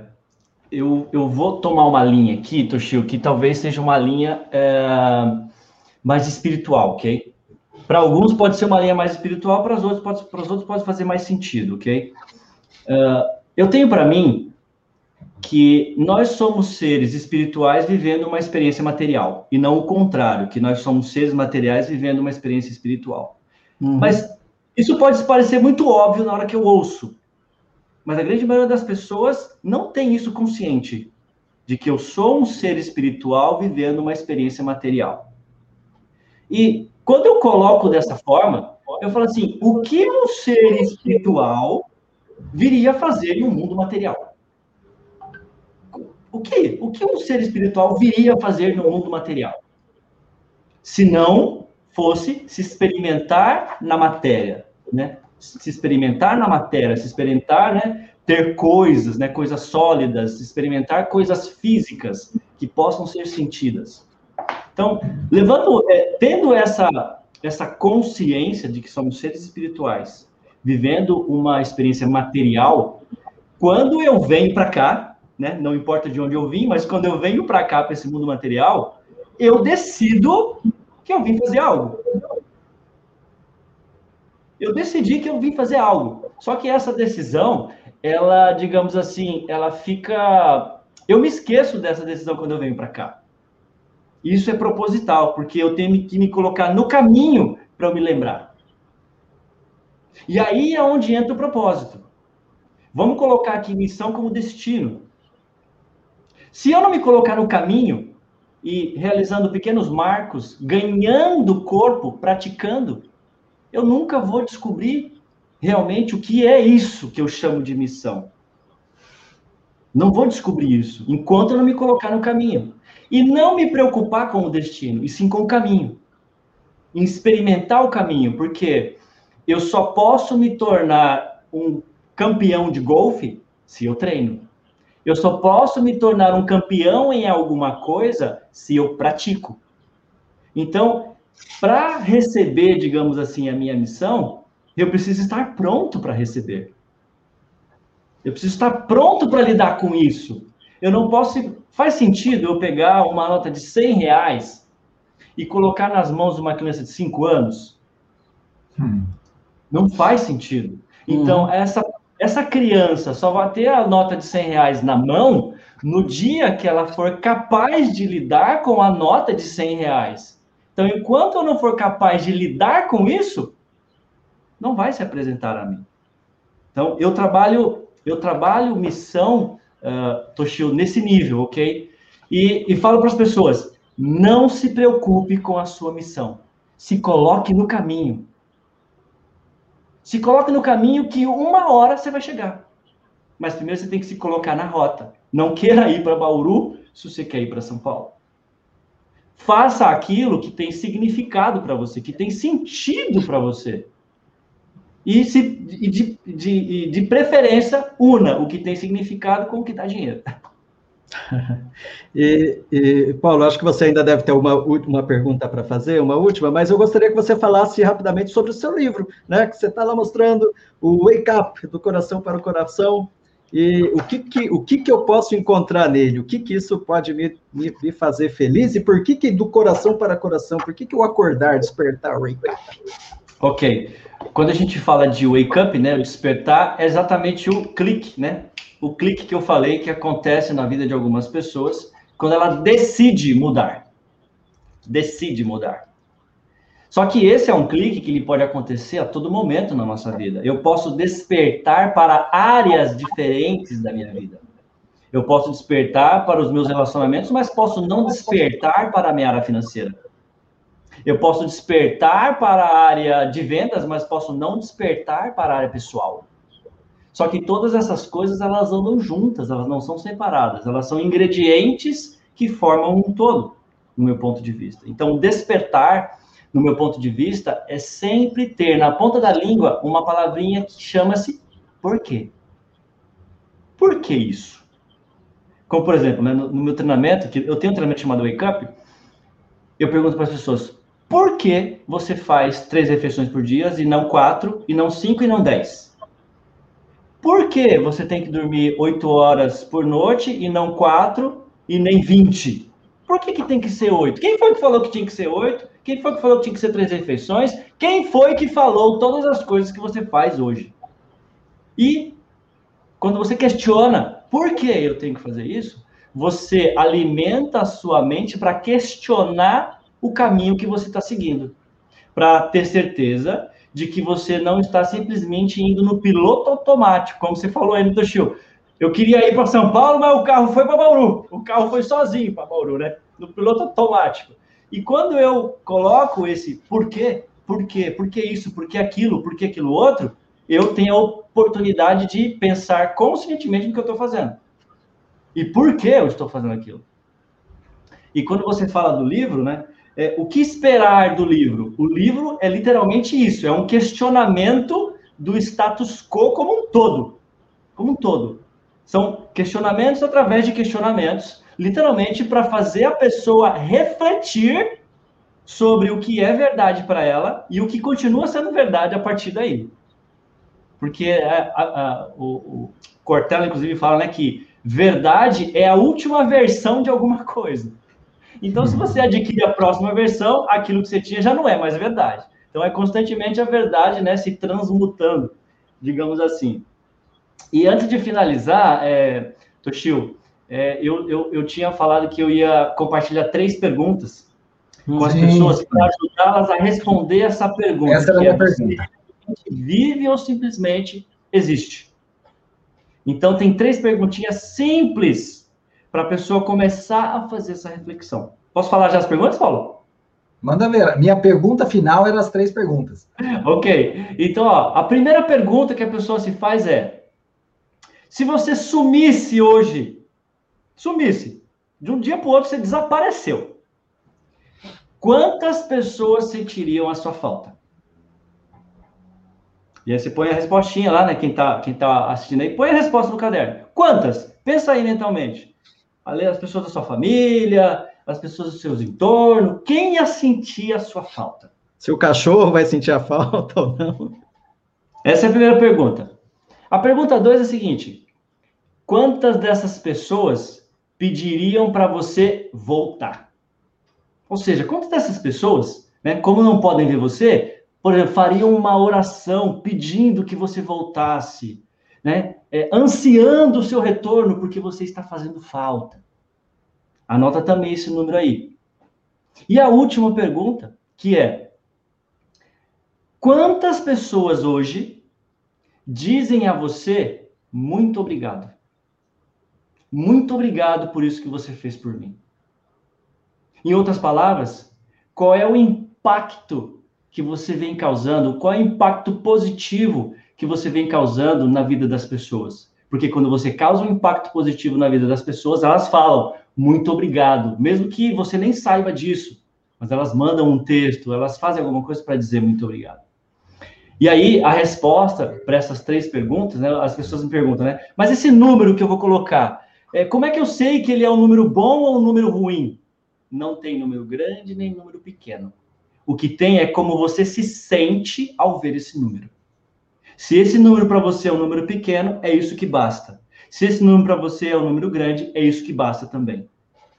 eu, eu vou tomar uma linha aqui, Toshio, que talvez seja uma linha é, mais espiritual, ok? Para alguns pode ser uma linha mais espiritual, para os outros pode, para os outros pode fazer mais sentido, ok? Uh, eu tenho para mim que nós somos seres espirituais vivendo uma experiência material e não o contrário, que nós somos seres materiais vivendo uma experiência espiritual. Uhum. Mas isso pode parecer muito óbvio na hora que eu ouço, mas a grande maioria das pessoas não tem isso consciente de que eu sou um ser espiritual vivendo uma experiência material. E quando eu coloco dessa forma, eu falo assim: o que um ser espiritual viria fazer em um mundo material? O que? O que um ser espiritual viria fazer no mundo material? Se não fosse se experimentar na matéria, né? Se experimentar na matéria, se experimentar, né? Ter coisas, né? Coisas sólidas, experimentar coisas físicas que possam ser sentidas. Então, levando, é, tendo essa, essa consciência de que somos seres espirituais, vivendo uma experiência material, quando eu venho para cá, né, não importa de onde eu vim, mas quando eu venho para cá, para esse mundo material, eu decido que eu vim fazer algo. Eu decidi que eu vim fazer algo. Só que essa decisão, ela, digamos assim, ela fica eu me esqueço dessa decisão quando eu venho para cá. Isso é proposital, porque eu tenho que me colocar no caminho para eu me lembrar. E aí é onde entra o propósito. Vamos colocar aqui missão como destino. Se eu não me colocar no caminho e realizando pequenos marcos, ganhando corpo, praticando, eu nunca vou descobrir realmente o que é isso que eu chamo de missão. Não vou descobrir isso enquanto eu não me colocar no caminho. E não me preocupar com o destino, e sim com o caminho. Experimentar o caminho, porque eu só posso me tornar um campeão de golfe se eu treino. Eu só posso me tornar um campeão em alguma coisa se eu pratico. Então, para receber, digamos assim, a minha missão, eu preciso estar pronto para receber. Eu preciso estar pronto para lidar com isso. Eu não posso. Faz sentido eu pegar uma nota de 100 reais e colocar nas mãos de uma criança de 5 anos? Hum. Não faz sentido. Então, hum. essa, essa criança só vai ter a nota de 100 reais na mão no dia que ela for capaz de lidar com a nota de 100 reais. Então, enquanto eu não for capaz de lidar com isso, não vai se apresentar a mim. Então, eu trabalho, eu trabalho missão uh, Toshio, nesse nível, ok? E, e falo para as pessoas: não se preocupe com a sua missão. Se coloque no caminho. Se coloque no caminho que uma hora você vai chegar. Mas primeiro você tem que se colocar na rota. Não queira ir para Bauru se você quer ir para São Paulo. Faça aquilo que tem significado para você, que tem sentido para você. E, se, de, de, de preferência, una o que tem significado com o que dá dinheiro. (laughs) E, e, Paulo, acho que você ainda deve ter uma última pergunta para fazer, uma última, mas eu gostaria que você falasse rapidamente sobre o seu livro, né? Que você está lá mostrando o Wake Up, do coração para o coração, e o que, que, o que, que eu posso encontrar nele? O que, que isso pode me, me, me fazer feliz? E por que, que do coração para coração? Por que, que o acordar, despertar, wake up? Ok. Quando a gente fala de wake up, né, o despertar, é exatamente o clique, né? O clique que eu falei que acontece na vida de algumas pessoas quando ela decide mudar. Decide mudar. Só que esse é um clique que ele pode acontecer a todo momento na nossa vida. Eu posso despertar para áreas diferentes da minha vida. Eu posso despertar para os meus relacionamentos, mas posso não despertar para a minha área financeira. Eu posso despertar para a área de vendas, mas posso não despertar para a área pessoal. Só que todas essas coisas elas andam juntas, elas não são separadas, elas são ingredientes que formam um todo, no meu ponto de vista. Então, despertar, no meu ponto de vista, é sempre ter na ponta da língua uma palavrinha que chama-se por quê. Por que isso? Como, por exemplo, né, no, meu treinamento, que eu tenho um treinamento chamado Wake Up, eu pergunto para as pessoas, por que você faz três refeições por dia e não quatro, e não cinco e não dez? Por que você tem que dormir oito horas por noite e não quatro e nem vinte? Por que, que tem que ser oito? Quem foi que falou que tinha que ser oito? Quem foi que falou que tinha que ser três refeições? Quem foi que falou todas as coisas que você faz hoje? E quando você questiona por que eu tenho que fazer isso, você alimenta a sua mente para questionar o caminho que você está seguindo, para ter certeza de que você não está simplesmente indo no piloto automático, como você falou aí no Toshio. Eu queria ir para São Paulo, mas o carro foi para Bauru. O carro foi sozinho para Bauru, né? No piloto automático. E quando eu coloco esse porquê, por quê, por que isso, por que aquilo, por que aquilo outro, eu tenho a oportunidade de pensar conscientemente no que eu estou fazendo. E por que eu estou fazendo aquilo. E quando você fala do livro, né? É, o que esperar do livro? O livro é literalmente isso, é um questionamento do status quo como um todo. Como um todo. São questionamentos através de questionamentos, literalmente para fazer a pessoa refletir sobre o que é verdade para ela e o que continua sendo verdade a partir daí. Porque a, a, a, o, o Cortella, inclusive, fala né, que verdade é a última versão de alguma (laughs) coisa. Então, se você adquire a próxima versão, aquilo que você tinha já não é mais verdade. Então, é constantemente a verdade né, se transmutando, digamos assim. E antes de finalizar, é, Toshio, é, eu, eu, eu tinha falado que eu ia compartilhar três perguntas com as pessoas para ajudá-las a responder essa pergunta. Essa era a minha é, pergunta. Vive ou simplesmente existe? Então, tem três perguntinhas simples para a pessoa começar a fazer essa reflexão. Posso falar já as perguntas, Paulo? Manda ver. Minha pergunta final era as três perguntas. (laughs) Ok. Então, ó, a primeira pergunta que a pessoa se faz é: se você sumisse hoje, sumisse, de um dia para o outro você desapareceu, quantas pessoas sentiriam a sua falta? E aí você põe a respostinha lá, né? Quem está quem tá assistindo aí, põe a resposta no caderno. Quantas? Pensa aí mentalmente. As pessoas da sua família, as pessoas do seus entornos, quem ia sentir a sua falta? Se o cachorro vai sentir a falta ou não? Essa é a primeira pergunta. A pergunta dois é a seguinte: quantas dessas pessoas pediriam para você voltar? Ou seja, quantas dessas pessoas, né, como não podem ver você, por exemplo, fariam uma oração pedindo que você voltasse, né? É, ansiando o seu retorno porque você está fazendo falta. Anota também esse número aí. E a última pergunta, que é: quantas pessoas hoje dizem a você muito obrigado? Muito obrigado por isso que você fez por mim. Em outras palavras, qual é o impacto que você vem causando, qual é o impacto positivo que você vem causando na vida das pessoas. Porque quando você causa um impacto positivo na vida das pessoas, elas falam muito obrigado, mesmo que você nem saiba disso, mas elas mandam um texto, elas fazem alguma coisa para dizer muito obrigado. E aí, a resposta para essas três perguntas, né, as pessoas me perguntam, né? Mas esse número que eu vou colocar, é, como é que eu sei que ele é um número bom ou um número ruim? Não tem número grande nem número pequeno. O que tem é como você se sente ao ver esse número. Se esse número para você é um número pequeno, é isso que basta. Se esse número para você é um número grande, é isso que basta também.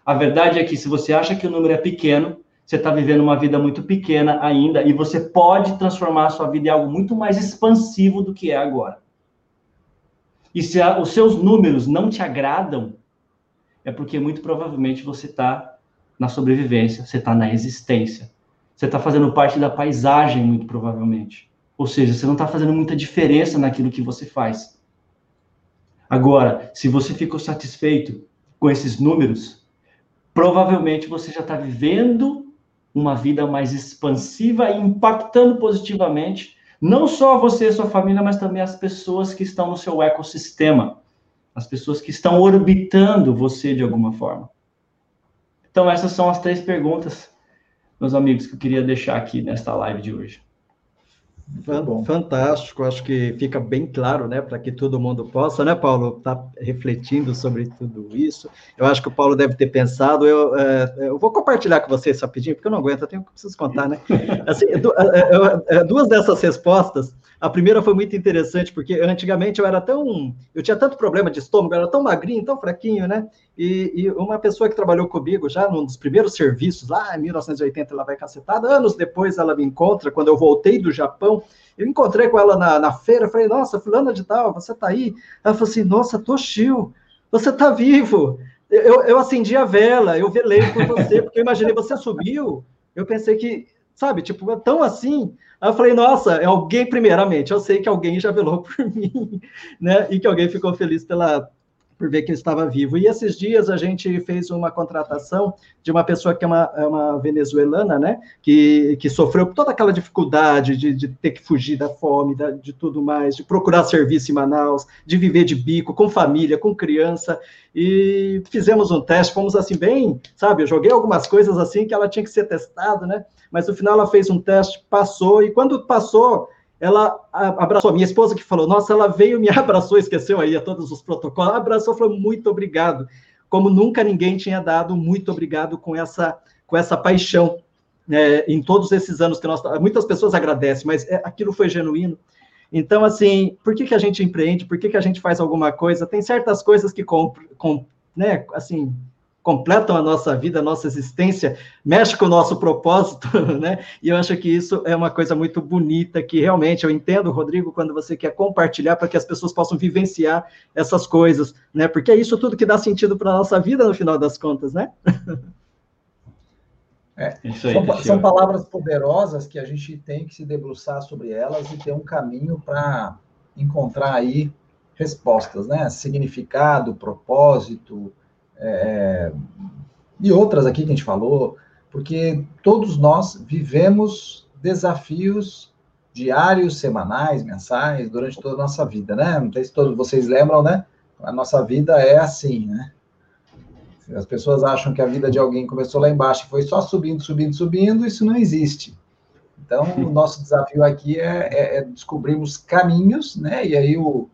A verdade é que se você acha que o número é pequeno, você está vivendo uma vida muito pequena ainda e você pode transformar a sua vida em algo muito mais expansivo do que é agora. E se a, os seus números não te agradam, é porque muito provavelmente você está na sobrevivência, você está na existência. Você está fazendo parte da paisagem, muito provavelmente. Ou seja, você não está fazendo muita diferença naquilo que você faz. Agora, se você ficou satisfeito com esses números, provavelmente você já está vivendo uma vida mais expansiva e impactando positivamente não só você e sua família, mas também as pessoas que estão no seu ecossistema, as pessoas que estão orbitando você de alguma forma. Então, essas são as três perguntas meus amigos, que eu queria deixar aqui nesta live de hoje. Fantástico, acho que fica bem claro, né, para que todo mundo possa, né, Paulo, tá refletindo sobre tudo isso. Eu acho que o Paulo deve ter pensado, eu, é, eu vou compartilhar com vocês rapidinho, porque eu não aguento, eu tenho que preciso contar, né? (laughs) Assim, é, é, duas dessas respostas a primeira foi muito interessante, porque antigamente eu era tão. Eu tinha tanto problema de estômago, eu era tão magrinho, tão fraquinho, né? E, e, uma pessoa que trabalhou comigo já num dos primeiros serviços, lá em 1980, ela vai cacetada. Anos depois ela me encontra, quando eu voltei do Japão. Eu encontrei com ela na, na feira, falei, nossa, fulana de tal, você tá aí? Ela falou assim, nossa, Toshio, você tá vivo. Eu, eu acendi a vela, eu velei por você, porque eu imaginei, você subiu, eu pensei que, sabe, tipo, é tão assim. Aí eu falei, nossa, é alguém, primeiramente, eu sei que alguém já velou por (laughs) mim, né? E que alguém ficou feliz pela, por ver que eu estava vivo. E esses dias a gente fez uma contratação de uma pessoa que é uma, é uma venezuelana, né? Que, que sofreu toda aquela dificuldade de, de ter que fugir da fome, da, de tudo mais, de procurar serviço em Manaus, de viver de bico, com família, com criança. E fizemos um teste, fomos assim, bem, sabe? Eu joguei algumas coisas assim que ela tinha que ser testada, né? mas no final ela fez um teste, passou, e quando passou, ela abraçou. Minha esposa que falou, nossa, ela veio, me (laughs) abraçou, esqueceu aí a todos os protocolos, abraçou, falou muito obrigado, como nunca ninguém tinha dado muito obrigado com essa, com essa paixão. É, em todos esses anos que nós. Muitas pessoas agradecem, mas é, aquilo foi genuíno. Então, assim, por que, que a gente empreende? Por que, que a gente faz alguma coisa? Tem certas coisas que com, com, né, assim, completam a nossa vida, a nossa existência, mexe com o nosso propósito, (laughs) né? E eu acho que isso é uma coisa muito bonita, que realmente eu entendo, Rodrigo, quando você quer compartilhar para que as pessoas possam vivenciar essas coisas, né? Porque é isso tudo que dá sentido para a nossa vida no final das contas, né? (laughs) É, aí, são, são, palavras poderosas que a gente tem que se debruçar sobre elas e ter um caminho para encontrar aí respostas, né? Significado, propósito, é, e outras aqui que a gente falou, porque todos nós vivemos desafios diários, semanais, mensais, durante toda a nossa vida, né? Não sei se todos vocês lembram, né? A nossa vida é assim, né? As pessoas acham que a vida de alguém começou lá embaixo e foi só subindo, subindo, subindo, isso não existe. Então, o nosso desafio aqui é, é, é descobrirmos caminhos, né? E aí o,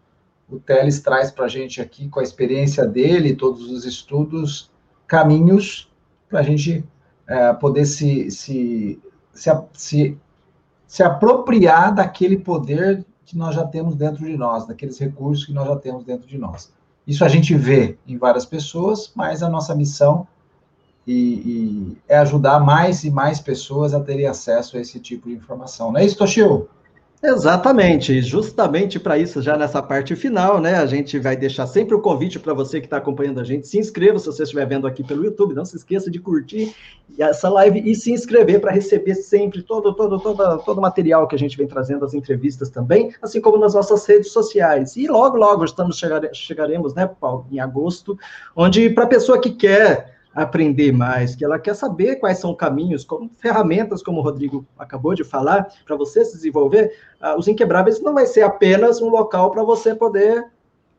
o Teles traz para a gente aqui, com a experiência dele, todos os estudos, caminhos para a gente é, poder se, se, se, se, se apropriar daquele poder que nós já temos dentro de nós, daqueles recursos que nós já temos dentro de nós. Isso a gente vê em várias pessoas, mas a nossa missão e, e é ajudar mais e mais pessoas a terem acesso a esse tipo de informação. Não é isso, Toshio? Exatamente, justamente para isso, já nessa parte final, né? A gente vai deixar sempre o convite para você que está acompanhando a gente. Se inscreva se você estiver vendo aqui pelo YouTube. Não se esqueça de curtir essa live e se inscrever para receber sempre todo, todo, todo, todo o material que a gente vem trazendo, as entrevistas também, assim como nas nossas redes sociais. E logo, logo estamos chegar, chegaremos, né, Paulo, em agosto, onde para a pessoa que quer aprender mais, que ela quer saber quais são caminhos, como ferramentas, como o Rodrigo acabou de falar, para você se desenvolver, uh, os Inquebráveis não vai ser apenas um local para você poder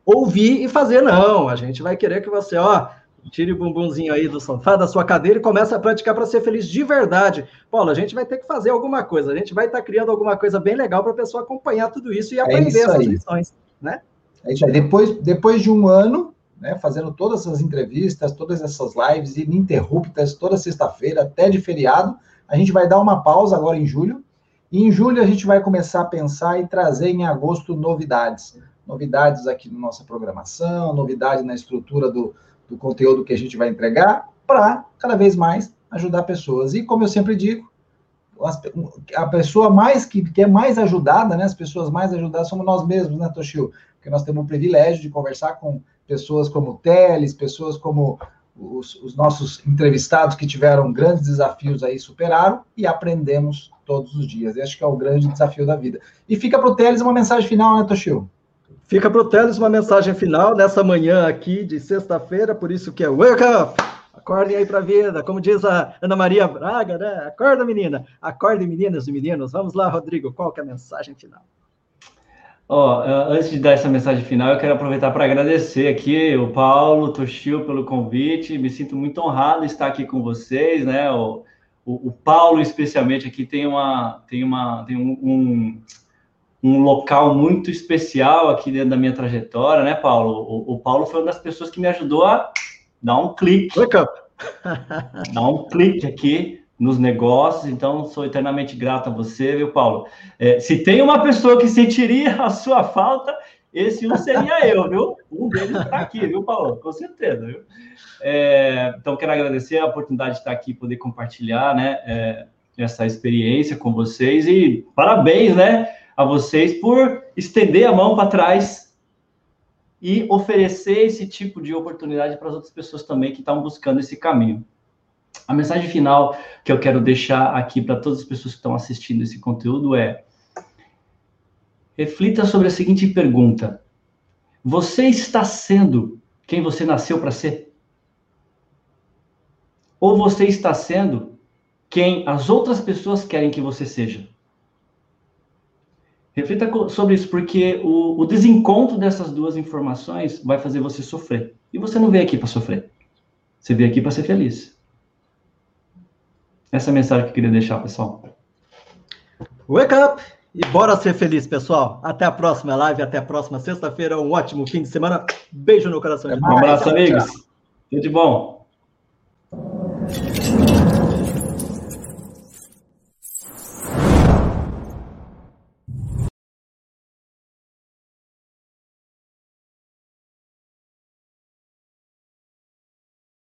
ouvir e fazer, não. A gente vai querer que você, ó, tire o bumbumzinho aí do sofá, da sua cadeira e comece a praticar para ser feliz de verdade. Paulo, a gente vai ter que fazer alguma coisa, a gente vai estar tá criando alguma coisa bem legal para a pessoa acompanhar tudo isso e é aprender é essas lições, né? É isso aí. Depois, depois de um ano, né, fazendo todas essas entrevistas, todas essas lives ininterruptas, toda sexta-feira, até de feriado. A gente vai dar uma pausa agora em julho. E em julho a gente vai começar a pensar e trazer em agosto novidades. Novidades aqui na nossa programação, novidade na estrutura do, do conteúdo que a gente vai entregar, para cada vez mais ajudar pessoas. E como eu sempre digo, a pessoa mais que, que é mais ajudada, né, as pessoas mais ajudadas somos nós mesmos, né, Toshio? Porque nós temos o privilégio de conversar com pessoas como Teles, pessoas como os, os, nossos entrevistados que tiveram grandes desafios aí superaram e aprendemos todos os dias. E acho que é o grande desafio da vida. E fica para o Teles uma mensagem final, né, Toshio? Fica para o Teles uma mensagem final nessa manhã aqui de sexta-feira, por isso que é Wake Up! Acordem aí para a vida, como diz a Ana Maria Braga, né? Acorda, menina! Acordem, meninas e meninos. Vamos lá, Rodrigo, qual que é a mensagem final? Ó, antes de dar essa mensagem final, eu quero aproveitar para agradecer aqui o Paulo, o Toshio pelo convite. Me sinto muito honrado estar aqui com vocês, né? O, o, o Paulo, especialmente, aqui tem uma tem uma tem um, um, um, local muito especial aqui dentro da minha trajetória, né, Paulo? O, o Paulo foi uma das pessoas que me ajudou a dar um clique. Wake up! dar um clique aqui nos negócios, então sou eternamente grato a você, viu, Paulo? É, se tem uma pessoa que sentiria (laughs) a sua falta, esse um seria eu, viu? Um deles está aqui, viu, Paulo? Com certeza, viu? É, então, quero agradecer a oportunidade de estar aqui, poder compartilhar, né, é, essa experiência com vocês e parabéns, né, a vocês por estender a mão para trás e oferecer esse tipo de oportunidade para as outras pessoas também que estão buscando esse caminho. A mensagem final que eu quero deixar aqui para todas as pessoas que estão assistindo esse conteúdo é: reflita sobre a seguinte pergunta: Você está sendo quem você nasceu para ser? Ou você está sendo quem as outras pessoas querem que você seja? Reflita sobre isso, porque o, o desencontro dessas duas informações vai fazer você sofrer. E você não veio aqui para sofrer. Você veio aqui para ser feliz. Essa é a mensagem que eu queria deixar, pessoal. Wake up! E bora ser feliz, pessoal. Até a próxima live, até a próxima sexta-feira. Um ótimo fim de semana. Beijo no coração. de Um abraço, amigos. Tudo de bom.